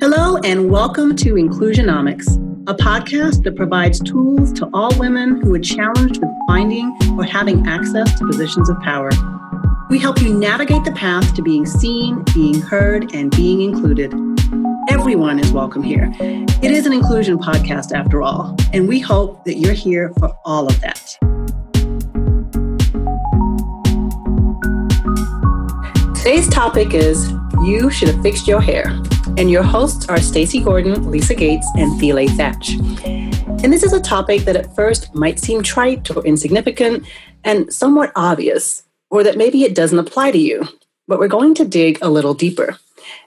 Hello, and welcome to Inclusionomics, a podcast that provides tools to all women who are challenged with finding or having access to positions of power. We help you navigate the path to being seen, being heard, and being included. Everyone is welcome here. It is an inclusion podcast, after all, and we hope that you're here for all of that. Today's topic is You Should Have Fixed Your Hair. And your hosts are Stacey Gordon, Lisa Gates, and Thiele Thatch. And this is a topic that at first might seem trite or insignificant and somewhat obvious, or that maybe it doesn't apply to you. But we're going to dig a little deeper.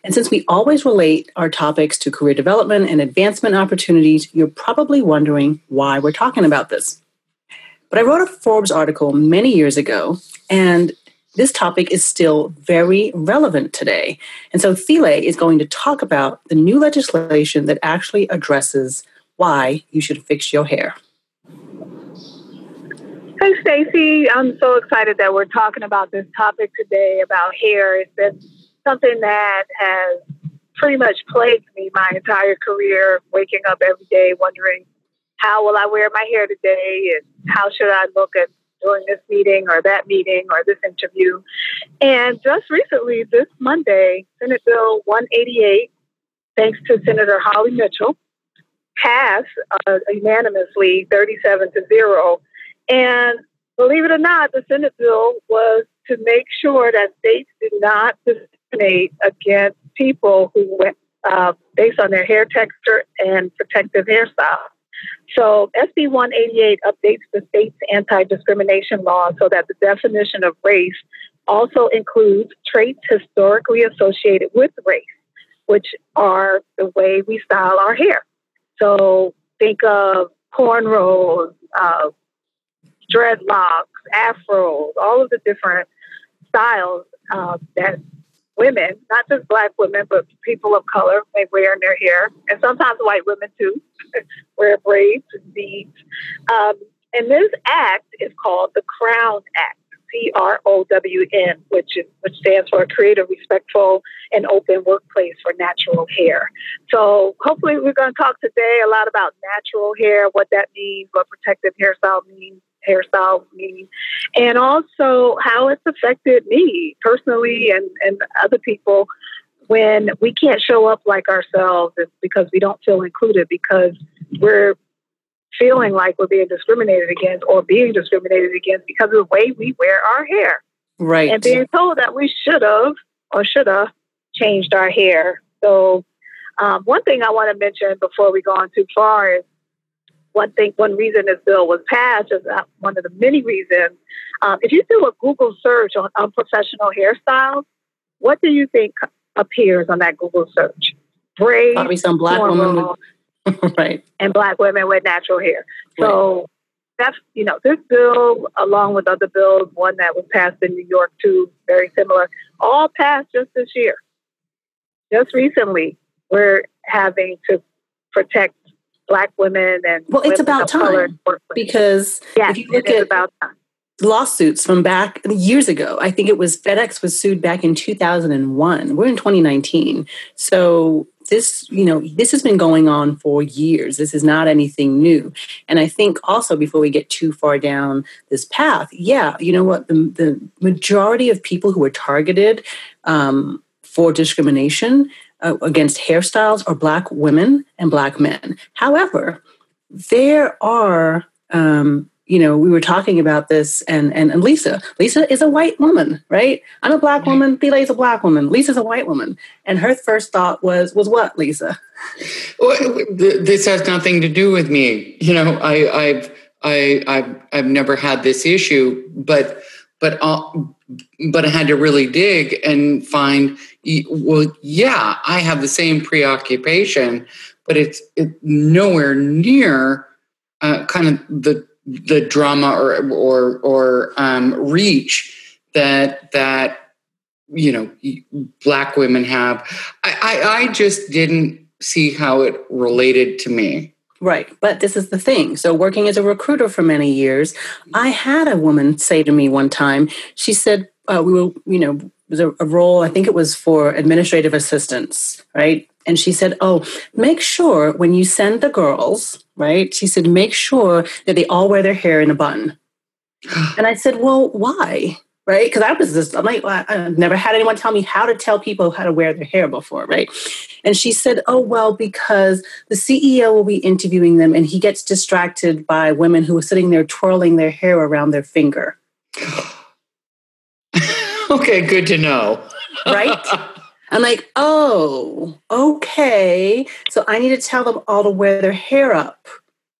And since we always relate our topics to career development and advancement opportunities, you're probably wondering why we're talking about this. But I wrote a Forbes article many years ago, and this topic is still very relevant today. And so Thiele is going to talk about the new legislation that actually addresses why you should fix your hair. Hey, Stacey. I'm so excited that we're talking about this topic today about hair. It's been something that has pretty much plagued me my entire career, waking up every day wondering how will I wear my hair today and how should I look at during this meeting or that meeting or this interview. And just recently, this Monday, Senate Bill 188, thanks to Senator Holly Mitchell, passed uh, unanimously 37 to 0. And believe it or not, the Senate bill was to make sure that states did not discriminate against people who went uh, based on their hair texture and protective hairstyle. So SB 188 updates the state's anti-discrimination law so that the definition of race also includes traits historically associated with race, which are the way we style our hair. So think of cornrows, uh, dreadlocks, afros, all of the different styles uh, that women, not just black women, but people of color may wear in their hair, and sometimes white women too, wear braids and beads. Um, and this act is called the Crown Act, C R O W N, which is, which stands for a Creative, Respectful, and Open Workplace for Natural Hair. So hopefully, we're going to talk today a lot about natural hair, what that means, what protective hairstyle means, hairstyle mean, and also how it's affected me personally and, and other people when we can't show up like ourselves it's because we don't feel included because we're feeling like we're being discriminated against or being discriminated against because of the way we wear our hair. Right. And being told that we should have or should have changed our hair. So, um, one thing I want to mention before we go on too far is one thing, one reason this bill was passed is uh, one of the many reasons. Um, if you do a Google search on unprofessional hairstyles, what do you think appears on that Google search? Braids, probably some black women, with, right, and black women with natural hair. So right. that's you know this bill, along with other bills, one that was passed in New York too, very similar, all passed just this year. Just recently, we're having to protect black women and well, it's about time because yes, if you look at about time. lawsuits from back years ago, I think it was FedEx was sued back in 2001. We're in 2019, so this you know this has been going on for years. This is not anything new. And i think also before we get too far down this path yeah you know what? The, the majority of people who are targeted um, for discrimination uh, against hairstyles are black women and black men. However, there are, um, you know, we were talking about this, and, and, and Lisa, Lisa is a white woman, right? I'm a black woman. Thiele is a black woman. Lisa's a white woman, and her first thought was was what, Lisa? Well, this has nothing to do with me. You know, I, I've I, I've I've never had this issue, but but uh, but I had to really dig and find well, yeah, I have the same preoccupation, but it's it, nowhere near uh, kind of the the drama or or or um, reach that that you know black women have. I, I, I just didn't see how it related to me. Right. But this is the thing. So, working as a recruiter for many years, I had a woman say to me one time, she said, uh, we were, you know, was a, a, role, I think it was for administrative assistants, right? And she said, Oh, make sure when you send the girls, right? She said, make sure that they all wear their hair in a bun. and I said, Well, why? Right? Because I was just, I'm like, well, I've never had anyone tell me how to tell people how to wear their hair before, right? And she said, Oh, well, because the CEO will be interviewing them and he gets distracted by women who are sitting there twirling their hair around their finger. okay, good to know. right? I'm like, oh, okay. So I need to tell them all to wear their hair up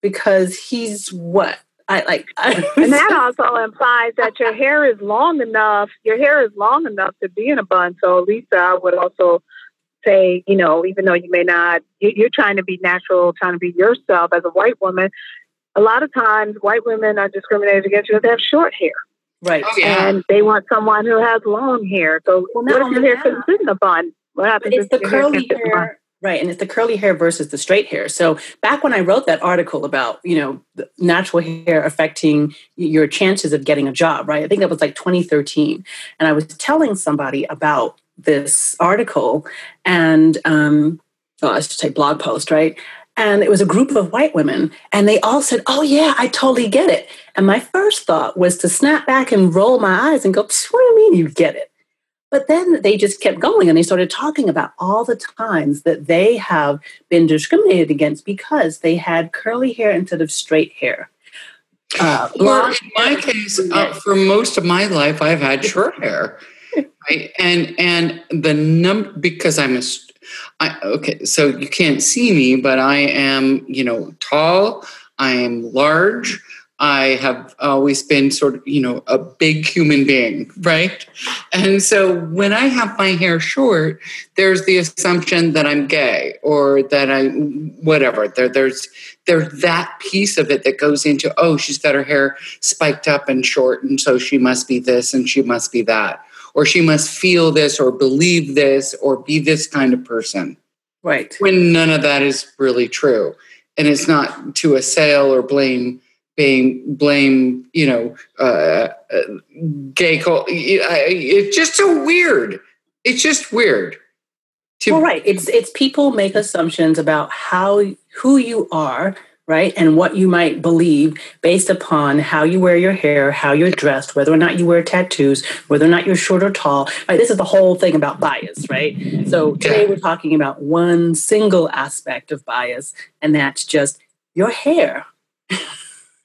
because he's what? I like, I, and that also implies that your hair is long enough. Your hair is long enough to be in a bun. So Lisa I would also say, you know, even though you may not, you're trying to be natural, trying to be yourself as a white woman. A lot of times, white women are discriminated against because they have short hair. Right. Oh, yeah. And they want someone who has long hair. So well, what if your hair couldn't fit in a bun? What happens it's the curly hair, hair right and it's the curly hair versus the straight hair. So back when i wrote that article about you know natural hair affecting your chances of getting a job right i think that was like 2013 and i was telling somebody about this article and um oh, i should say blog post right and it was a group of white women and they all said oh yeah i totally get it and my first thought was to snap back and roll my eyes and go what do you mean you get it but then they just kept going and they started talking about all the times that they have been discriminated against because they had curly hair instead of straight hair uh, well in my case uh, for most of my life i've had short hair right and and the number because i'm a I, okay, so you can't see me, but I am, you know, tall. I am large. I have always been sort of, you know, a big human being, right? And so when I have my hair short, there's the assumption that I'm gay or that I, whatever. There, there's there's that piece of it that goes into, oh, she's got her hair spiked up and short, and so she must be this and she must be that or she must feel this or believe this or be this kind of person. Right. When none of that is really true. And it's not to assail or blame blame blame you know uh, uh, gay cult. It's just so weird. It's just weird. To- well, right. It's it's people make assumptions about how who you are right? And what you might believe based upon how you wear your hair, how you're dressed, whether or not you wear tattoos, whether or not you're short or tall. Right? This is the whole thing about bias, right? So today we're talking about one single aspect of bias, and that's just your hair.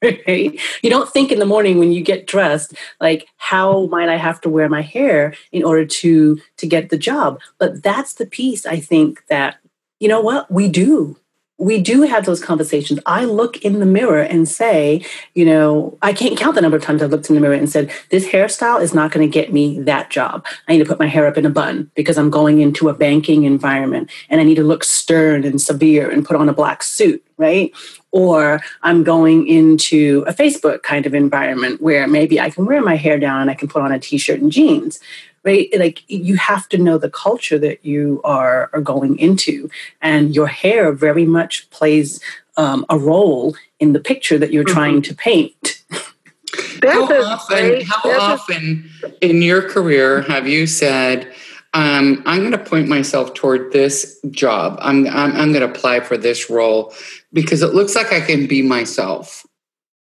right? You don't think in the morning when you get dressed, like, how might I have to wear my hair in order to to get the job? But that's the piece I think that, you know what, we do we do have those conversations. I look in the mirror and say, you know, I can't count the number of times I've looked in the mirror and said, this hairstyle is not going to get me that job. I need to put my hair up in a bun because I'm going into a banking environment and I need to look stern and severe and put on a black suit, right? Or I'm going into a Facebook kind of environment where maybe I can wear my hair down and I can put on a t shirt and jeans right? Like you have to know the culture that you are, are going into, and your hair very much plays um, a role in the picture that you're mm-hmm. trying to paint. how often, how often in your career have you said, um, I'm going to point myself toward this job. I'm, I'm, I'm going to apply for this role because it looks like I can be myself.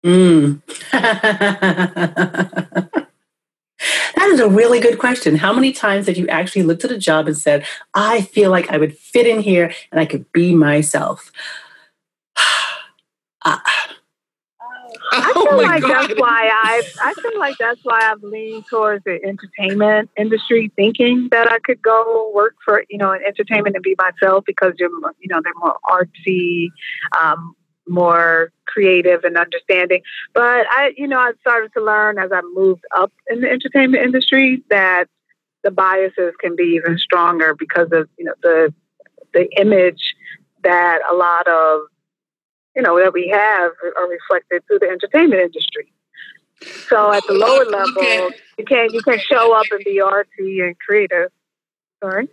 Mm. That is a really good question. How many times have you actually looked at a job and said, I feel like I would fit in here and I could be myself? I feel oh like God. that's why I I feel like that's why I've leaned towards the entertainment industry, thinking that I could go work for you know entertainment and be myself because you're you know they're more artsy, um, more creative and understanding. But I, you know, I started to learn as I moved up in the entertainment industry that the biases can be even stronger because of you know the the image that a lot of you know that we have are reflected through the entertainment industry. So at the lower level, you can't you can show up and be artsy and creative. Sorry.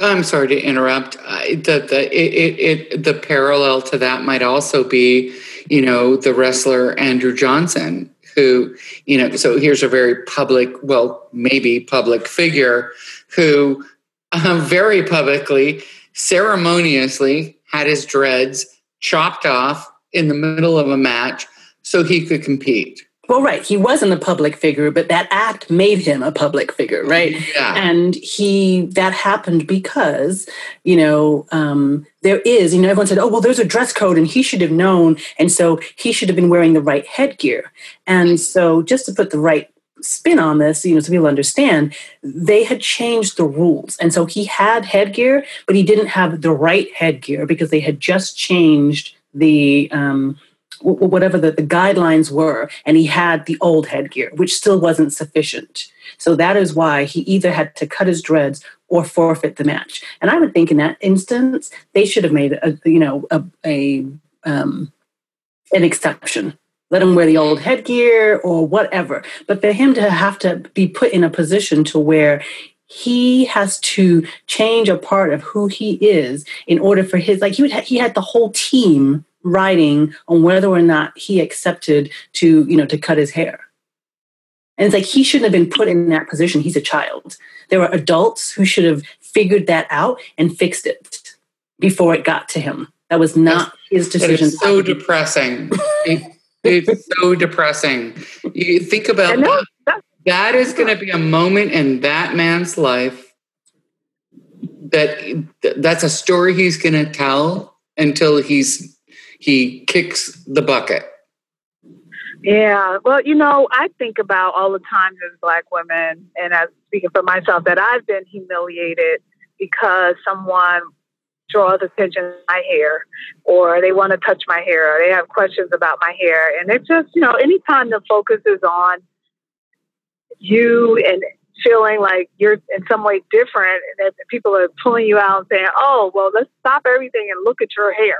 I'm sorry to interrupt. the the it, it, it the parallel to that might also be, you know, the wrestler Andrew Johnson, who you know. So here's a very public, well, maybe public figure who uh, very publicly ceremoniously had his dreads chopped off in the middle of a match so he could compete. Well, right. He wasn't a public figure, but that act made him a public figure, right? Yeah. And he, that happened because, you know, um, there is, you know, everyone said, oh, well, there's a dress code and he should have known. And so he should have been wearing the right headgear. And so just to put the right spin on this, you know, so people understand, they had changed the rules. And so he had headgear, but he didn't have the right headgear because they had just changed the, um, whatever the, the guidelines were, and he had the old headgear, which still wasn't sufficient. So that is why he either had to cut his dreads or forfeit the match. And I would think in that instance, they should have made a you know a, a um, an exception. Let him wear the old headgear or whatever. But for him to have to be put in a position to where he has to change a part of who he is in order for his like he would ha- he had the whole team writing on whether or not he accepted to, you know, to cut his hair. And it's like he shouldn't have been put in that position. He's a child. There were adults who should have figured that out and fixed it before it got to him. That was not his decision. So depressing. it, it's so depressing. You think about that. That is going to be a moment in that man's life that that's a story he's going to tell until he's he kicks the bucket. Yeah, well, you know, I think about all the times as Black women, and as speaking for myself, that I've been humiliated because someone draws attention to my hair, or they want to touch my hair, or they have questions about my hair, and it's just, you know, anytime the focus is on you and feeling like you're in some way different, and that people are pulling you out and saying, "Oh, well, let's stop everything and look at your hair."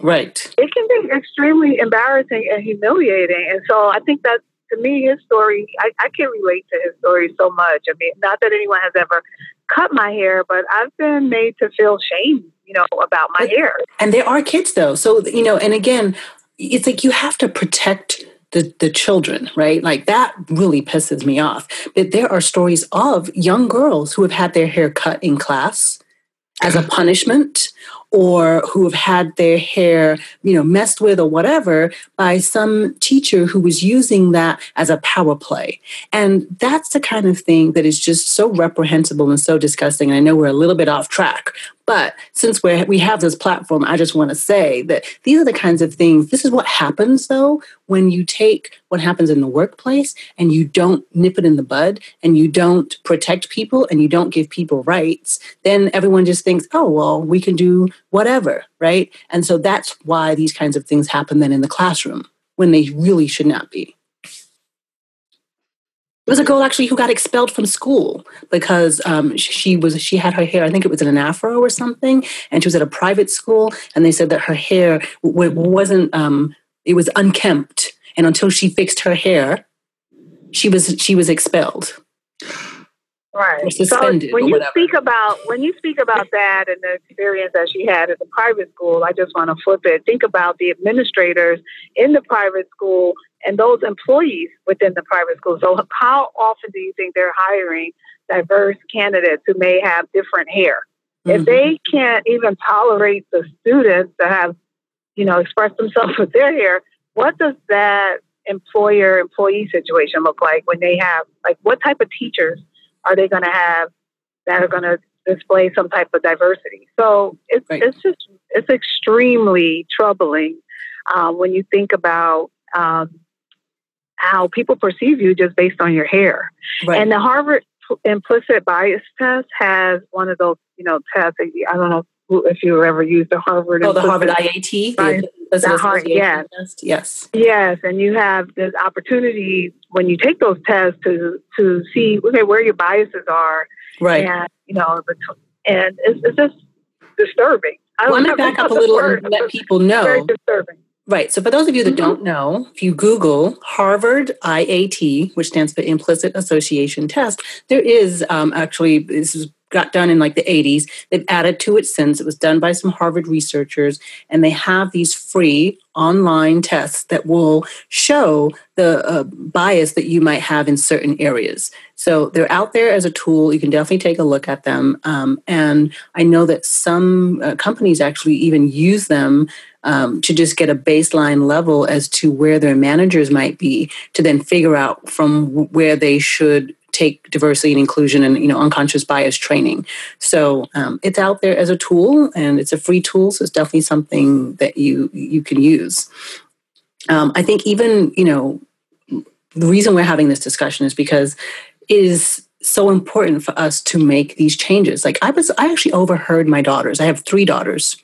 Right. It can be extremely embarrassing and humiliating. And so I think that to me, his story, I, I can relate to his story so much. I mean, not that anyone has ever cut my hair, but I've been made to feel shame, you know, about my but, hair. And there are kids though. So, you know, and again, it's like you have to protect the, the children, right? Like that really pisses me off. But there are stories of young girls who have had their hair cut in class as a punishment or who have had their hair, you know, messed with or whatever by some teacher who was using that as a power play. And that's the kind of thing that is just so reprehensible and so disgusting. And I know we're a little bit off track, but since we we have this platform, I just want to say that these are the kinds of things. This is what happens though when you take what happens in the workplace and you don't nip it in the bud and you don't protect people and you don't give people rights. Then everyone just thinks, oh well, we can do whatever, right? And so that's why these kinds of things happen then in the classroom when they really should not be. There was a girl actually who got expelled from school because um, she was she had her hair. I think it was in an afro or something, and she was at a private school. And they said that her hair w- wasn't um, it was unkempt, and until she fixed her hair, she was she was expelled. Right. So when you speak about when you speak about that and the experience that she had at the private school, I just want to flip it. Think about the administrators in the private school and those employees within the private school. So how often do you think they're hiring diverse candidates who may have different hair? Mm-hmm. If they can't even tolerate the students that have, you know, expressed themselves with their hair, what does that employer employee situation look like when they have like what type of teachers are they going to have that are going to display some type of diversity? So it's right. it's just it's extremely troubling um, when you think about um, how people perceive you just based on your hair. Right. And the Harvard implicit bias test has one of those you know tests. I don't know if you ever used the Harvard. Oh, the Harvard IAT. Bias, the Harvard, yes, test. yes, yes, and you have this opportunity when you take those tests to to see okay where your biases are, right? And you know, and it's, it's just disturbing. I let me back up a little and let people know. Very disturbing. Right. So, for those of you that mm-hmm. don't know, if you Google Harvard IAT, which stands for Implicit Association Test, there is um, actually this is got done in like the 80s. They've added to it since. It was done by some Harvard researchers, and they have these free online tests that will show the uh, bias that you might have in certain areas. So they're out there as a tool. You can definitely take a look at them. Um, and I know that some uh, companies actually even use them um, to just get a baseline level as to where their managers might be to then figure out from where they should take diversity and inclusion and you know unconscious bias training. So um, it's out there as a tool and it's a free tool so it's definitely something that you you can use. Um, i think even you know the reason we're having this discussion is because it is so important for us to make these changes. Like i was i actually overheard my daughters i have three daughters.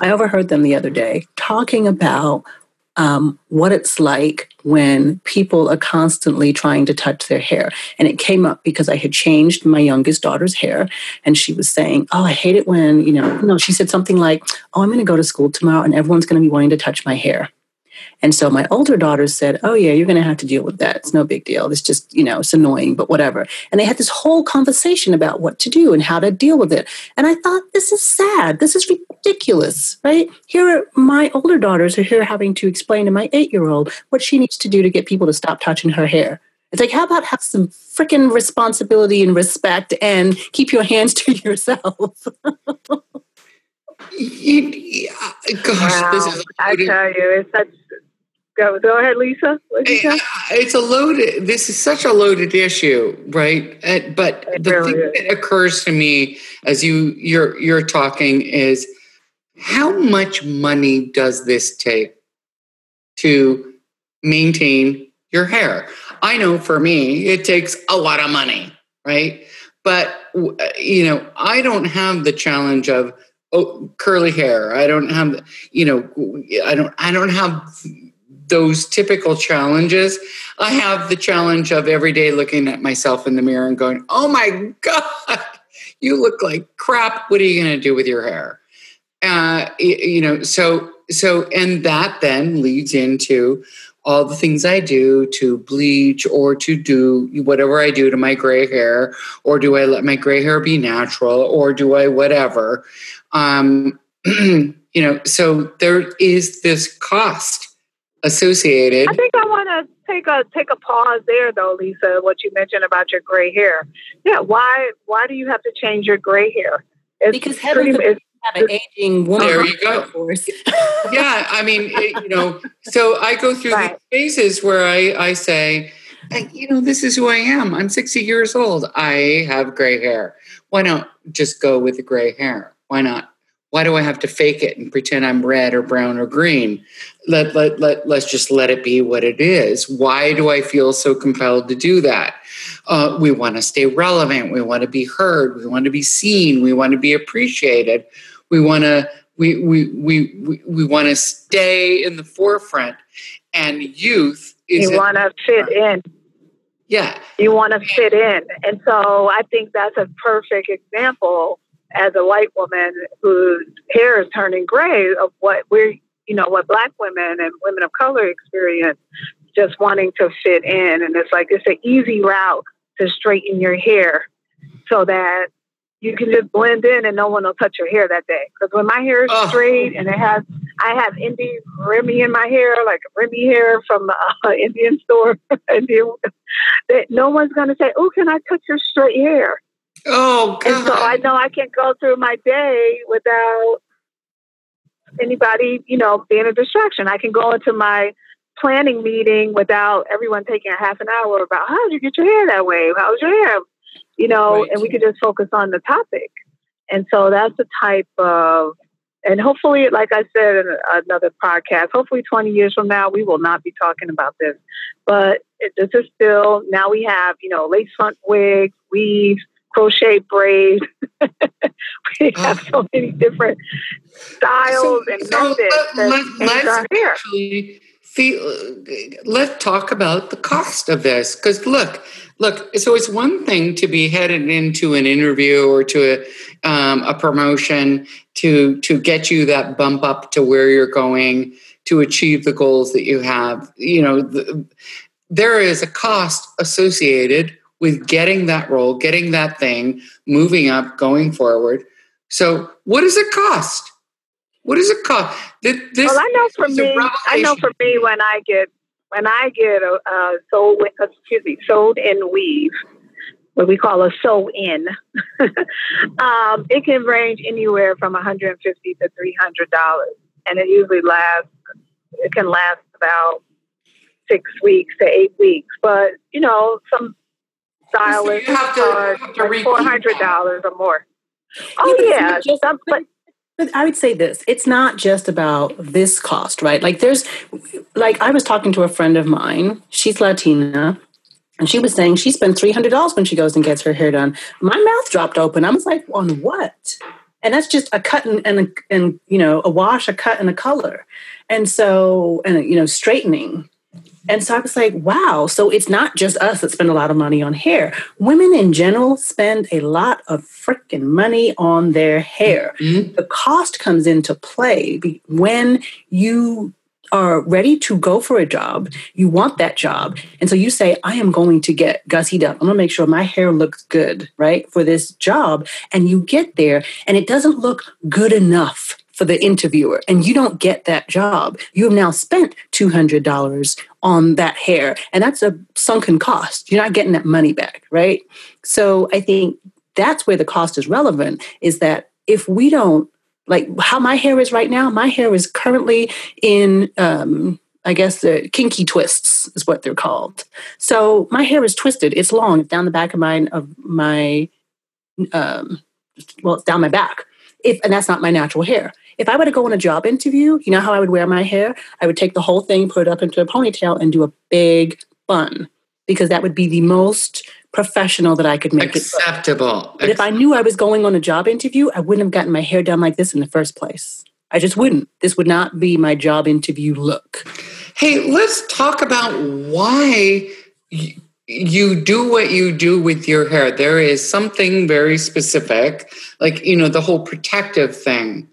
I overheard them the other day talking about um, what it's like when people are constantly trying to touch their hair. And it came up because I had changed my youngest daughter's hair. And she was saying, Oh, I hate it when, you know, no, she said something like, Oh, I'm going to go to school tomorrow and everyone's going to be wanting to touch my hair. And so my older daughter said, Oh, yeah, you're going to have to deal with that. It's no big deal. It's just, you know, it's annoying, but whatever. And they had this whole conversation about what to do and how to deal with it. And I thought, This is sad. This is ridiculous, right? Here are my older daughters are here having to explain to my eight year old what she needs to do to get people to stop touching her hair. It's like, how about have some freaking responsibility and respect and keep your hands to yourself? You, uh, gosh, wow. this is. I tell you, it's such. Go, go ahead, Lisa. Eh, uh, it's a loaded. This is such a loaded issue, right? But it the really thing is. that occurs to me as you you're you're talking is how much money does this take to maintain your hair? I know for me, it takes a lot of money, right? But you know, I don't have the challenge of oh, curly hair. I don't have, you know, I don't, I don't have those typical challenges. I have the challenge of every day looking at myself in the mirror and going, "Oh my god, you look like crap. What are you going to do with your hair?" Uh, you know, so so, and that then leads into all the things I do to bleach or to do whatever I do to my gray hair, or do I let my gray hair be natural, or do I whatever? Um, you know, so there is this cost associated. I think I want to take a take a pause there, though, Lisa. What you mentioned about your gray hair. Yeah, why why do you have to change your gray hair? It's because pretty, it's, have an aging woman. There you go. yeah, I mean, it, you know, so I go through right. these phases where I I say, you know, this is who I am. I'm 60 years old. I have gray hair. Why not just go with the gray hair? Why not? Why do I have to fake it and pretend I'm red or brown or green? Let, let, let, let's just let it be what it is. Why do I feel so compelled to do that? Uh, we want to stay relevant. We want to be heard. We want to be seen. We want to be appreciated. We want to we we we we, we want to stay in the forefront. And youth is you want to fit in. Yeah, you want to fit in, and so I think that's a perfect example as a white woman whose hair is turning gray of what we're, you know, what black women and women of color experience just wanting to fit in. And it's like, it's an easy route to straighten your hair so that you can just blend in and no one will touch your hair that day. Because when my hair is oh. straight and it has, I have Indian Remy in my hair, like Remy hair from uh, Indian store, Indian, that no one's going to say, oh, can I touch your straight hair? Oh, God. And so I know I can't go through my day without anybody, you know, being a distraction. I can go into my planning meeting without everyone taking a half an hour about how did you get your hair that way? How's your hair? You know, right. and we could just focus on the topic. And so that's the type of, and hopefully, like I said in another podcast, hopefully 20 years from now, we will not be talking about this. But this is still, now we have, you know, lace front wigs, weaves, crochet braid. we have so many different styles so, and so methods. Let, us actually feel, let's talk about the cost of this. Because look, look. So it's one thing to be headed into an interview or to a, um, a promotion to to get you that bump up to where you're going to achieve the goals that you have. You know. The, there is a cost associated with getting that role, getting that thing, moving up, going forward. So, what does it cost? What does it cost? This, well, I know for me, I know for me when I get when I get a, a sold, excuse me, sold in weave, what we call a sew in, um, it can range anywhere from 150 to 300 dollars, and it usually lasts. It can last about six weeks to eight weeks, but you know some stylists so charge like four hundred dollars or more. Oh yeah, yeah. Some, but but I would say this it's not just about this cost, right? Like, there's, like, I was talking to a friend of mine, she's Latina, and she was saying she spends $300 when she goes and gets her hair done. My mouth dropped open. I was like, on what? And that's just a cut and, and, and you know, a wash, a cut, and a color. And so, and, you know, straightening. And so I was like, wow. So it's not just us that spend a lot of money on hair. Women in general spend a lot of freaking money on their hair. Mm-hmm. The cost comes into play when you are ready to go for a job, you want that job. And so you say, I am going to get gussied up. I'm going to make sure my hair looks good, right, for this job. And you get there and it doesn't look good enough for the interviewer and you don't get that job, you have now spent $200 on that hair. And that's a sunken cost. You're not getting that money back, right? So I think that's where the cost is relevant is that if we don't, like how my hair is right now, my hair is currently in, um, I guess the kinky twists is what they're called. So my hair is twisted. It's long. It's down the back of my of my um, well, it's down my back. If and that's not my natural hair. If I were to go on a job interview, you know how I would wear my hair? I would take the whole thing, put it up into a ponytail, and do a big bun because that would be the most professional that I could make acceptable. But if I knew I was going on a job interview, I wouldn't have gotten my hair done like this in the first place. I just wouldn't. This would not be my job interview look. Hey, let's talk about why you do what you do with your hair. There is something very specific, like, you know, the whole protective thing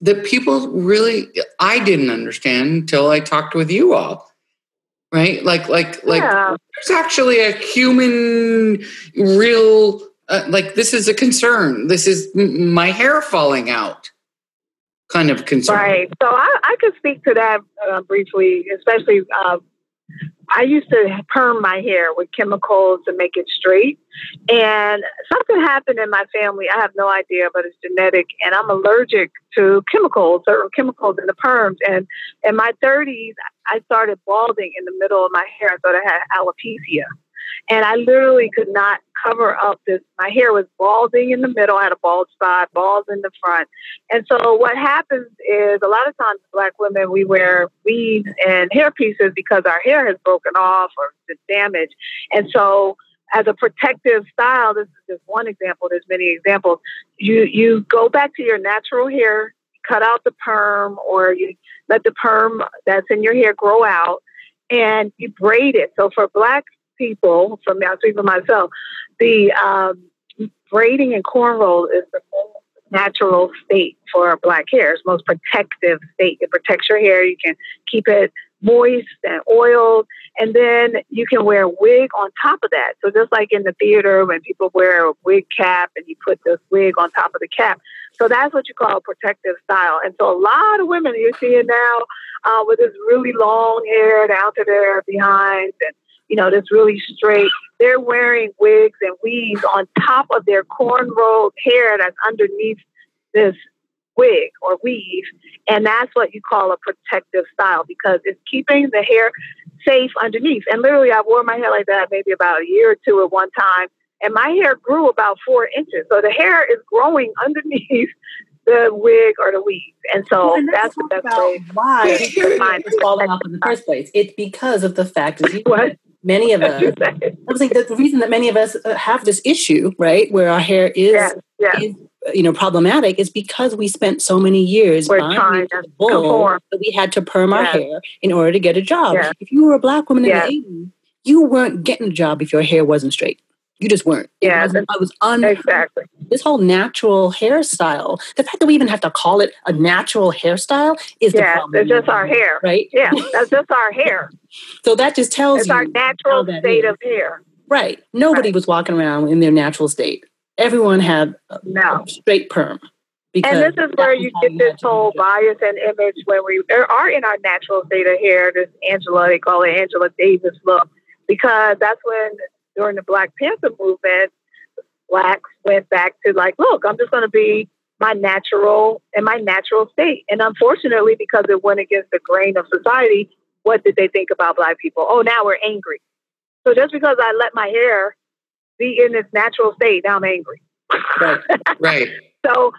that people really I didn't understand until I talked with you all. Right? Like like like yeah. there's actually a human real uh, like this is a concern. This is my hair falling out kind of concern. Right. So I, I could speak to that uh, briefly, especially uh, I used to perm my hair with chemicals to make it straight. And something happened in my family. I have no idea, but it's genetic. And I'm allergic to chemicals, certain chemicals in the perms. And in my 30s, I started balding in the middle of my hair. I thought I had alopecia. And I literally could not cover up this. My hair was balding in the middle. I had a bald spot, balls in the front. And so what happens is a lot of times black women, we wear weaves and hair pieces because our hair has broken off or it's damaged. And so as a protective style, this is just one example. There's many examples. You you go back to your natural hair, cut out the perm, or you let the perm that's in your hair grow out, and you braid it. So for black people, from I speak for myself, the um, braiding and cornrow is the most natural state for black hair. It's most protective state. It protects your hair. You can keep it moist and oiled, and then you can wear a wig on top of that. So just like in the theater when people wear a wig cap and you put this wig on top of the cap. So that's what you call a protective style. And so a lot of women you're seeing now uh, with this really long hair down to their behind and you know, that's really straight. They're wearing wigs and weaves on top of their cornrowed hair that's underneath this wig or weave. And that's what you call a protective style because it's keeping the hair safe underneath. And literally, I wore my hair like that maybe about a year or two at one time. And my hair grew about four inches. So the hair is growing underneath the wig or the weave. And so well, and that's the best way. Why it's falling off in the first place? It's because of the fact that you what? Many of us i was like the reason that many of us uh, have this issue right where our hair is, yes, yes. is you know problematic is because we spent so many years We're to conform. that we had to perm yes. our hair in order to get a job if you were a black woman in the 80s you weren't getting a job if your hair wasn't straight you just weren't. Yeah, I was un- exactly. This whole natural hairstyle, the fact that we even have to call it a natural hairstyle is yeah, the problem. it's just our hair, right? Yeah, that's just our hair. so that just tells it's you our natural state is. of hair. Right. Nobody right. was walking around in their natural state. Everyone had no. straight perm. And this is where you get this whole bias and image when we are in our natural state of hair, this Angela, they call it Angela Davis look, because that's when during the Black Panther movement, blacks went back to like, look, I'm just going to be my natural in my natural state. And unfortunately, because it went against the grain of society, what did they think about black people? Oh, now we're angry. So just because I let my hair be in its natural state, now I'm angry. Right. right. so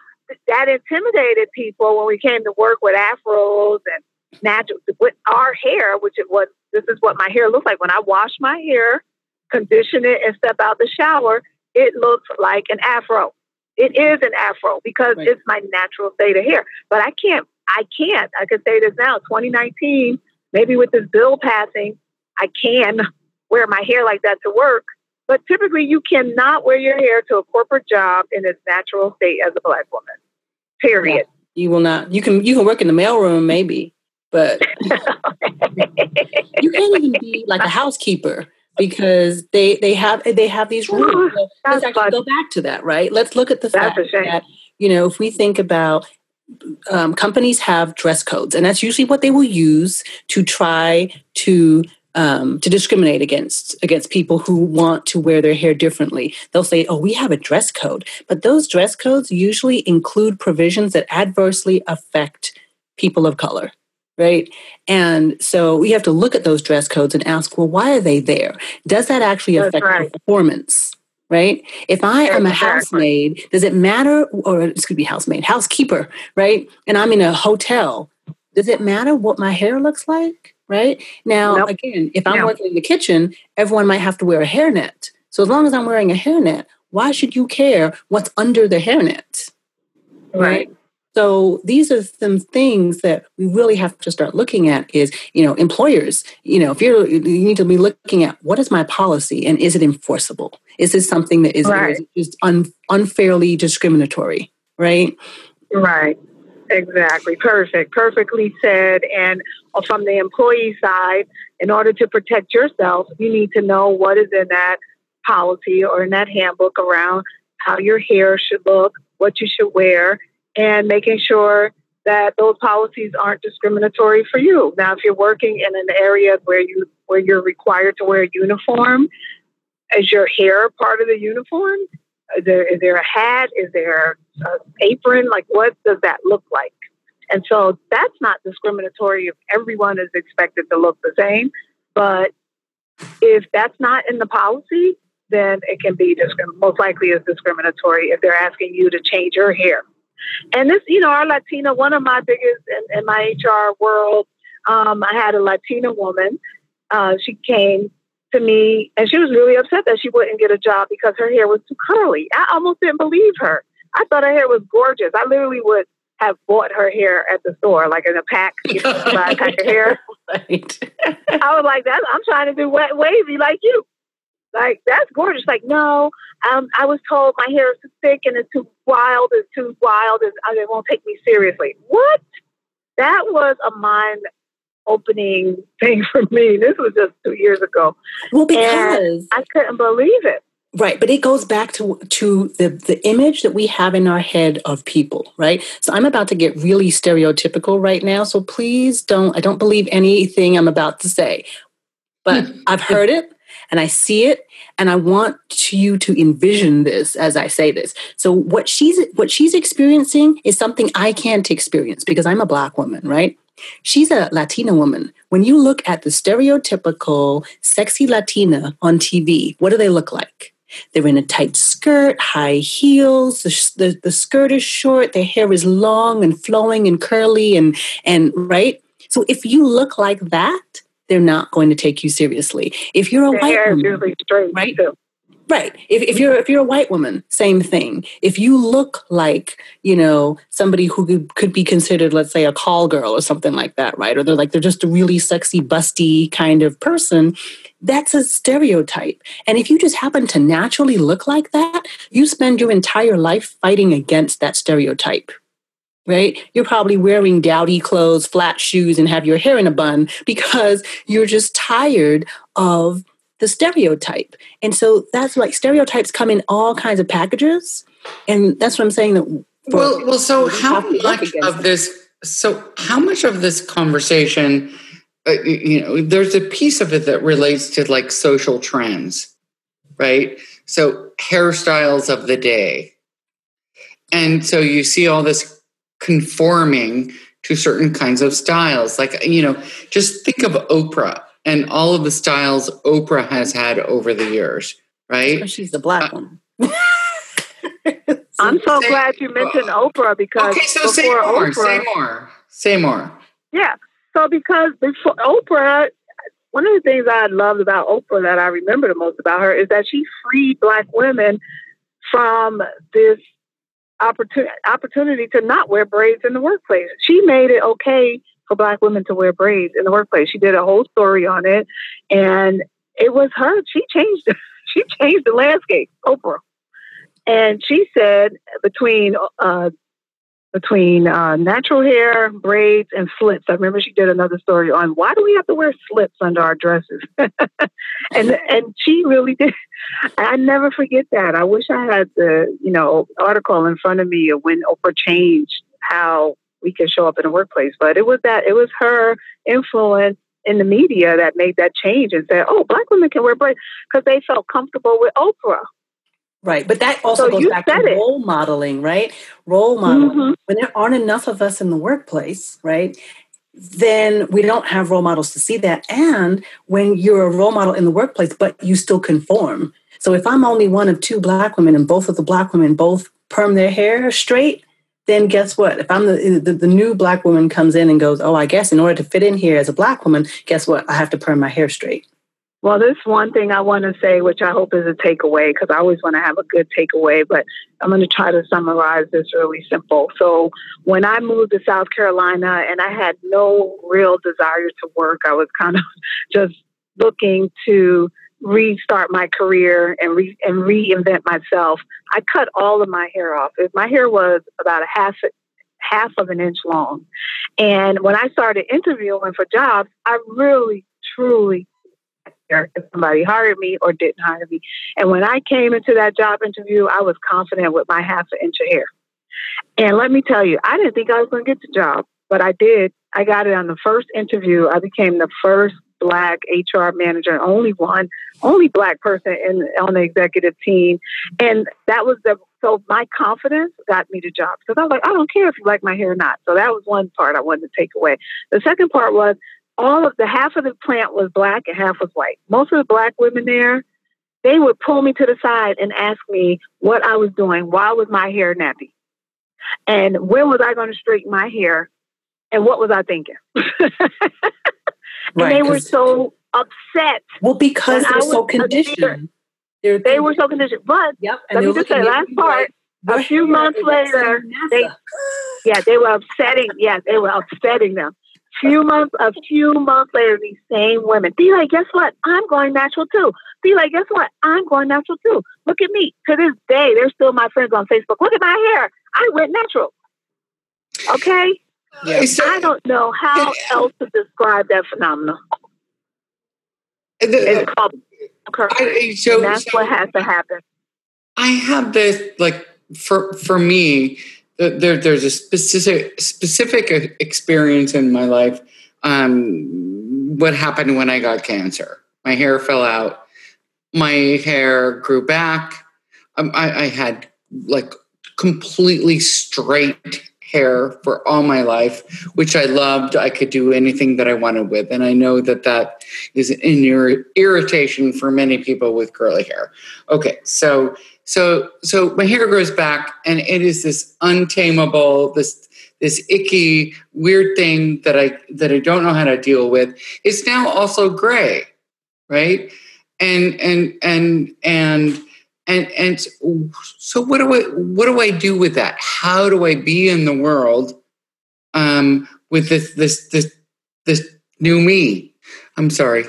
that intimidated people when we came to work with afros and natural with our hair, which it was. This is what my hair looks like when I wash my hair, condition it, and step out the shower. It looks like an afro. It is an afro because right. it's my natural state of hair. But I can't. I can't. I can say this now. 2019. Maybe with this bill passing, I can wear my hair like that to work. But typically, you cannot wear your hair to a corporate job in its natural state as a black woman. Period. Yeah, you will not. You can you can work in the mailroom maybe, but you can't even be like a housekeeper because they they have they have these rules. So let's actually fun. go back to that, right? Let's look at the that's fact that you know if we think about um, companies have dress codes, and that's usually what they will use to try to um, to discriminate against against people who want to wear their hair differently. They'll say, "Oh, we have a dress code," but those dress codes usually include provisions that adversely affect people of color, right? And so we have to look at those dress codes and ask, "Well, why are they there? Does that actually affect right. performance?" Right? If I am a housemaid, does it matter, or it could be housemaid, housekeeper, right? And I'm in a hotel, does it matter what my hair looks like? right? Now, nope. again, if I'm working in the kitchen, everyone might have to wear a hairnet. So as long as I'm wearing a hairnet, why should you care what's under the hairnet? Right. So these are some things that we really have to start looking at is, you know, employers, you know, if you're you need to be looking at what is my policy and is it enforceable? Is this something that is, right. is just un, unfairly discriminatory, right? Right. Exactly. Perfect. Perfectly said. And from the employee side, in order to protect yourself, you need to know what is in that policy or in that handbook around how your hair should look, what you should wear, and making sure that those policies aren't discriminatory for you. Now, if you're working in an area where you where you're required to wear a uniform, is your hair part of the uniform? Is there, is there a hat? Is there an apron? Like, what does that look like? And so that's not discriminatory if everyone is expected to look the same. But if that's not in the policy, then it can be discrim- most likely is discriminatory if they're asking you to change your hair. And this, you know, our Latina, one of my biggest in, in my HR world, um, I had a Latina woman. Uh, she came to me and she was really upset that she wouldn't get a job because her hair was too curly. I almost didn't believe her. I thought her hair was gorgeous. I literally would have bought her hair at the store, like in a pack, you know, buy a pack of hair. Right. I was like, that I'm trying to do wet wavy like you. Like that's gorgeous. Like no, um, I was told my hair is too thick and it's too wild. is too wild, and uh, they won't take me seriously. What? That was a mind opening thing for me. This was just two years ago. Well, because and I couldn't believe it. Right, but it goes back to to the the image that we have in our head of people, right? So I'm about to get really stereotypical right now, so please don't I don't believe anything I'm about to say. But I've heard it and I see it and I want you to envision this as I say this. So what she's what she's experiencing is something I can't experience because I'm a black woman, right? She's a Latina woman. When you look at the stereotypical sexy Latina on TV, what do they look like? They're in a tight skirt, high heels. The, the, the skirt is short. Their hair is long and flowing and curly and and right. So if you look like that, they're not going to take you seriously. If you're a white woman, right? Too. Right. If, if you're if you're a white woman, same thing. If you look like you know somebody who could be considered, let's say, a call girl or something like that, right? Or they're like they're just a really sexy, busty kind of person. That's a stereotype. And if you just happen to naturally look like that, you spend your entire life fighting against that stereotype. Right? You're probably wearing dowdy clothes, flat shoes, and have your hair in a bun because you're just tired of the stereotype. And so that's like stereotypes come in all kinds of packages. And that's what I'm saying that well well so how much of this so how much of this conversation uh, you know there's a piece of it that relates to like social trends right so hairstyles of the day and so you see all this conforming to certain kinds of styles. Like you know just think of oprah and all of the styles oprah has had over the years right? She's the black uh, one. I'm so glad you mentioned oprah because okay so say more oprah, say more say more. Yeah so because before Oprah, one of the things I loved about Oprah that I remember the most about her is that she freed black women from this opportunity opportunity to not wear braids in the workplace. She made it okay for black women to wear braids in the workplace. She did a whole story on it and it was her. She changed she changed the landscape, Oprah. And she said between uh, between uh, natural hair, braids, and slips. I remember she did another story on why do we have to wear slips under our dresses, and and she really did. I never forget that. I wish I had the you know article in front of me of when Oprah changed how we can show up in the workplace. But it was that it was her influence in the media that made that change and said, "Oh, black women can wear braids," because they felt comfortable with Oprah. Right. But that also so goes back to it. role modeling, right? Role modeling. Mm-hmm. When there aren't enough of us in the workplace, right? Then we don't have role models to see that. And when you're a role model in the workplace, but you still conform. So if I'm only one of two black women and both of the black women both perm their hair straight, then guess what? If I'm the, the, the new black woman comes in and goes, oh, I guess in order to fit in here as a black woman, guess what? I have to perm my hair straight. Well, this one thing I want to say, which I hope is a takeaway, because I always want to have a good takeaway, but I'm going to try to summarize this really simple. So, when I moved to South Carolina and I had no real desire to work, I was kind of just looking to restart my career and re- and reinvent myself. I cut all of my hair off. My hair was about a half half of an inch long, and when I started interviewing for jobs, I really truly if somebody hired me or didn't hire me. And when I came into that job interview, I was confident with my half an inch of hair. And let me tell you, I didn't think I was going to get the job, but I did. I got it on the first interview. I became the first black HR manager, only one, only black person in on the executive team, and that was the so my confidence got me the job because I was like, I don't care if you like my hair or not. So that was one part I wanted to take away. The second part was all of the half of the plant was black and half was white. Most of the black women there, they would pull me to the side and ask me what I was doing. Why was my hair nappy? And when was I going to straighten my hair? And what was I thinking? and right, they were so upset. Well, because they're so conditioned. They're, they were so conditioned. But yep, let me just say, last part, a few months later, they, yeah, they were upsetting. Yeah, they were upsetting them few months, a few months later, these same women be like, guess what? I'm going natural too. Be like, guess what? I'm going natural too. Look at me. To this day, they're still my friends on Facebook. Look at my hair. I went natural. Okay. Yeah. I don't know how else to describe that phenomenon. Uh, the, it's uh, called I, uh, so, that's so what has to happen. I have this like for for me there, there's a specific specific experience in my life. Um, what happened when I got cancer? My hair fell out. My hair grew back. Um, I, I had like completely straight hair for all my life, which I loved. I could do anything that I wanted with. And I know that that is an ir- irritation for many people with curly hair. Okay, so so so my hair grows back and it is this untamable, this this icky, weird thing that I that I don't know how to deal with. It's now also gray, right? And and and and and and so what do I what do I do with that? How do I be in the world um, with this this this this new me? I'm sorry.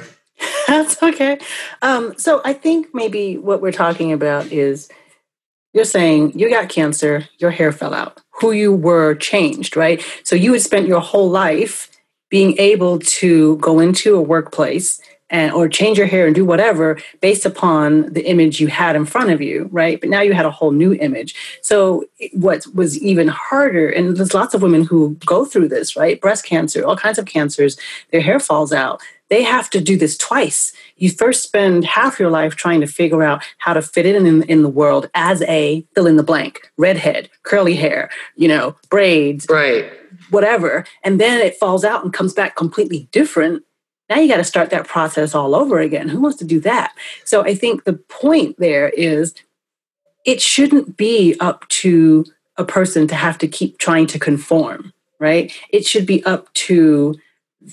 That's okay. Um, so I think maybe what we're talking about is you're saying you got cancer, your hair fell out, who you were changed, right? So you had spent your whole life being able to go into a workplace and or change your hair and do whatever based upon the image you had in front of you, right? But now you had a whole new image. So what was even harder, and there's lots of women who go through this, right? Breast cancer, all kinds of cancers, their hair falls out. They have to do this twice. You first spend half your life trying to figure out how to fit in, in in the world as a fill in the blank, redhead, curly hair, you know, braids, right, whatever, and then it falls out and comes back completely different now you got to start that process all over again. Who wants to do that? So I think the point there is it shouldn't be up to a person to have to keep trying to conform, right? It should be up to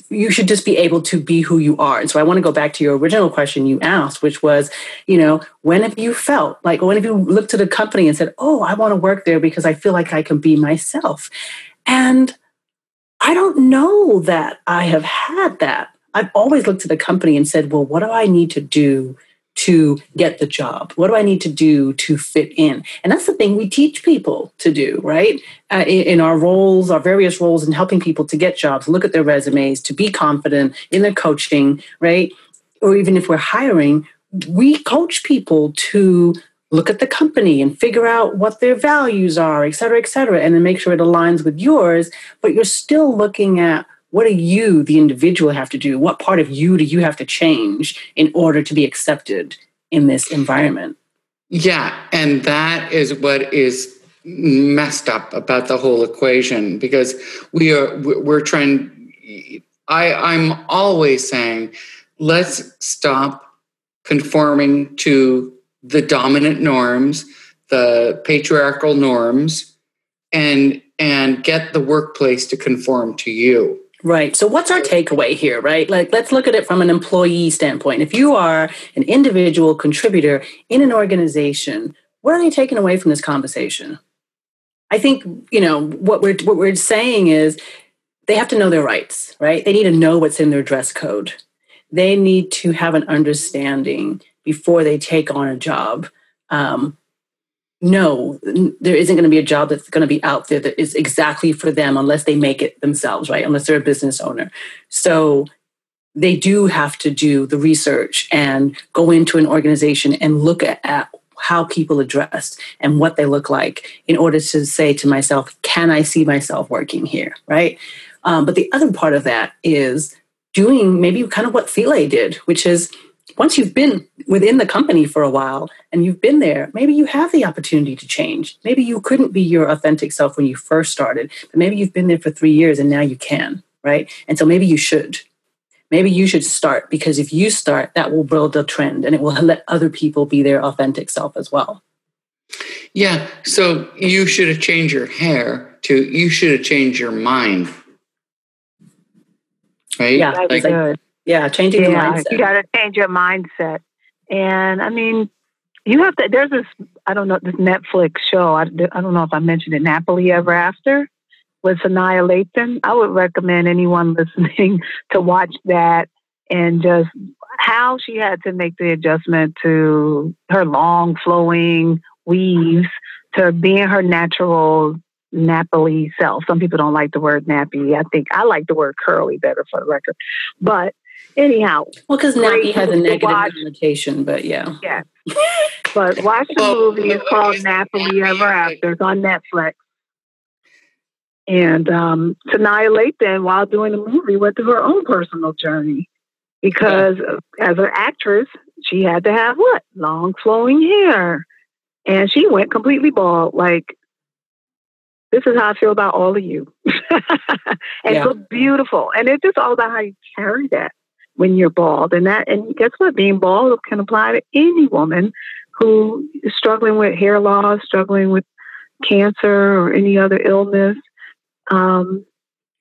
you should just be able to be who you are. And so I want to go back to your original question you asked, which was, you know, when have you felt like, when have you looked at a company and said, oh, I want to work there because I feel like I can be myself? And I don't know that I have had that. I've always looked at the company and said, well, what do I need to do to get the job? What do I need to do to fit in? And that's the thing we teach people to do, right? Uh, in, in, our roles, our various roles in helping people to get jobs, look at their resumes, to be confident in their coaching, right? Or even if we're hiring, we coach people to look at the company and figure out what their values are, et cetera, et cetera, and then make sure it aligns with yours. But you're still looking at what do you, the individual, have to do? What part of you do you have to change in order to be accepted in this environment? Yeah, and that is what is messed up about the whole equation because we are we're trying I I'm always saying let's stop conforming to the dominant norms, the patriarchal norms and and get the workplace to conform to you. Right. So what's our takeaway here, right? Like let's look at it from an employee standpoint. If you are an individual contributor in an organization, what are they taking away from this conversation? I think, you know, what we're what we're saying is they have to know their rights, right? They need to know what's in their dress code. They need to have an understanding before they take on a job um, no, there isn't going to be a job that's going to be out there that is exactly for them unless they make it themselves, right? Unless they're a business owner. So they do have to do the research and go into an organization and look at, how people are dressed and what they look like in order to say to myself, can I see myself working here, right? Um, but the other part of that is doing maybe kind of what Thile did, which is once you've been within the company for a while and you've been there, maybe you have the opportunity to change. Maybe you couldn't be your authentic self when you first started, but maybe you've been there for three years and now you can, right? And so maybe you should. Maybe you should start because if you start, that will build a trend and it will let other people be their authentic self as well. Yeah. So you should have changed your hair to you should have changed your mind. Right? Yeah, like, good. Yeah, changing yeah, the mindset. You got to change your mindset. And I mean, you have to, there's this, I don't know, this Netflix show. I, I don't know if I mentioned it, Nappily Ever After with Sanaa Lathan. I would recommend anyone listening to watch that and just how she had to make the adjustment to her long flowing weaves to being her natural Napoli self. Some people don't like the word nappy. I think I like the word curly better for the record. But anyhow. Well, because nappy has a negative watch. connotation, but yeah. Yeah. but watch the movie. It's called Nappily Ever After. It's on Netflix. And um, Sanaa Lathan, while doing the movie, went through her own personal journey because yeah. as an actress, she had to have what? Long flowing hair. And she went completely bald. Like, this is how I feel about all of you. and yeah. look beautiful. And it's just all about how you carry that when you're bald. And that, and guess what? Being bald can apply to any woman who is struggling with hair loss, struggling with cancer or any other illness. Um,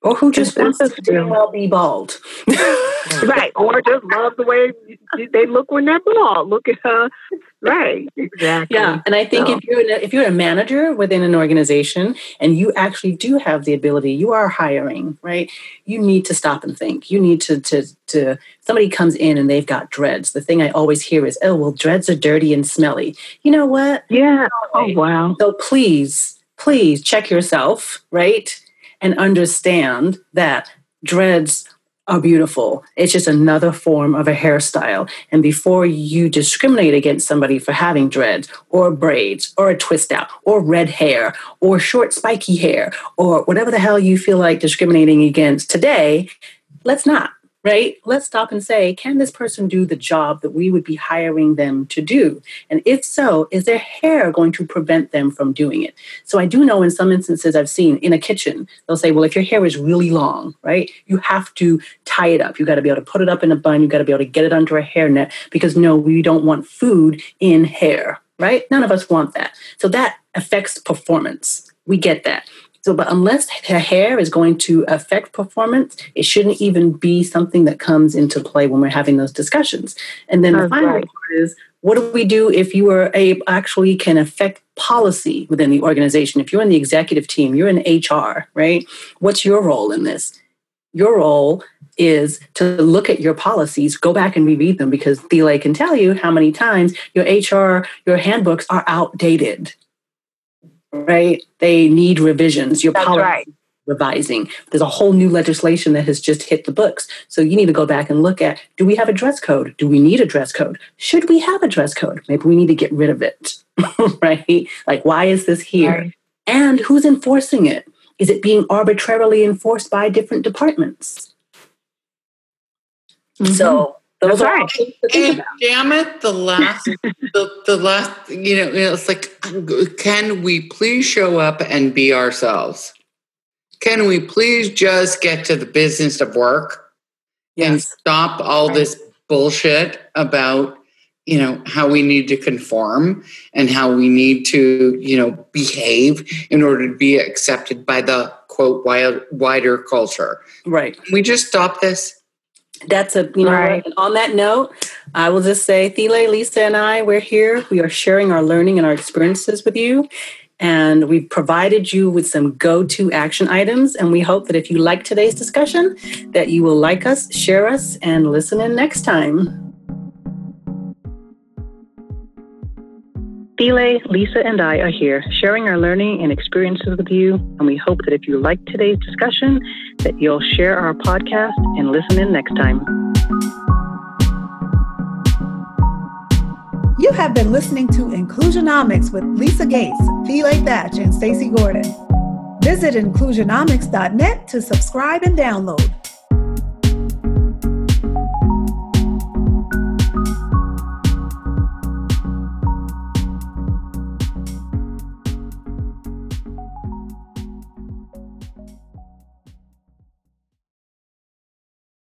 or who just wants to damn well be bald. right. Or just love the way they look when they're bald. Look at her. Right. Exactly. Yeah. And I think so. if you're a, if you're a manager within an organization and you actually do have the ability, you are hiring, right? You need to stop and think. You need to to to somebody comes in and they've got dreads. The thing I always hear is, "Oh, well, dreads are dirty and smelly." You know what? Yeah. Oh, wow. So please, please check yourself, right? And understand that dreads are beautiful. It's just another form of a hairstyle. And before you discriminate against somebody for having dreads or braids or a twist out or red hair or short spiky hair or whatever the hell you feel like discriminating against today, let's not right? Let's stop and say, can this person do the job that we would be hiring them to do? And if so, is their hair going to prevent them from doing it? So I do know in some instances I've seen in a kitchen, they'll say, well, if your hair is really long, right, you have to tie it up. You got to be able to put it up in a bun. You got to be able to get it under a hairnet because no, we don't want food in hair, right? None of us want that. So that affects performance. We get that. So, but unless her hair is going to affect performance, it shouldn't even be something that comes into play when we're having those discussions. And then the final right. part is what do we do if you are a actually can affect policy within the organization? If you're in the executive team, you're in HR, right? What's your role in this? Your role is to look at your policies, go back and reread them because Thile can tell you how many times your HR, your handbooks are outdated right? They need revisions. Your policy right. revising. There's a whole new legislation that has just hit the books. So you need to go back and look at do we have a dress code? Do we need a dress code? Should we have a dress code? Maybe we need to get rid of it, right? Like, why is this here? Right. And who's enforcing it? Is it being arbitrarily enforced by different departments? Mm-hmm. So those That's are right. And damn it, the last, the, the last, you know, it's like, can we please show up and be ourselves? Can we please just get to the business of work yes. and stop all right. this bullshit about, you know, how we need to conform and how we need to, you know, behave in order to be accepted by the quote wider culture? Right. Can we just stop this? That's a you know right. on that note i will just say thile lisa and i we're here. We are sharing our learning and our experiences with you. And we've provided you with some go-to action items. And we hope that if you like today's discussion that you will like us share us and listen in next time Thile, Lisa, and I are here sharing our learning and experiences with you, and we hope that if you like today's discussion, that you'll share our podcast and listen in next time. You have been listening to Inclusionomics with Lisa Gates, Thile Thatch, and Stacey Gordon. Visit inclusionomics.net to subscribe and download.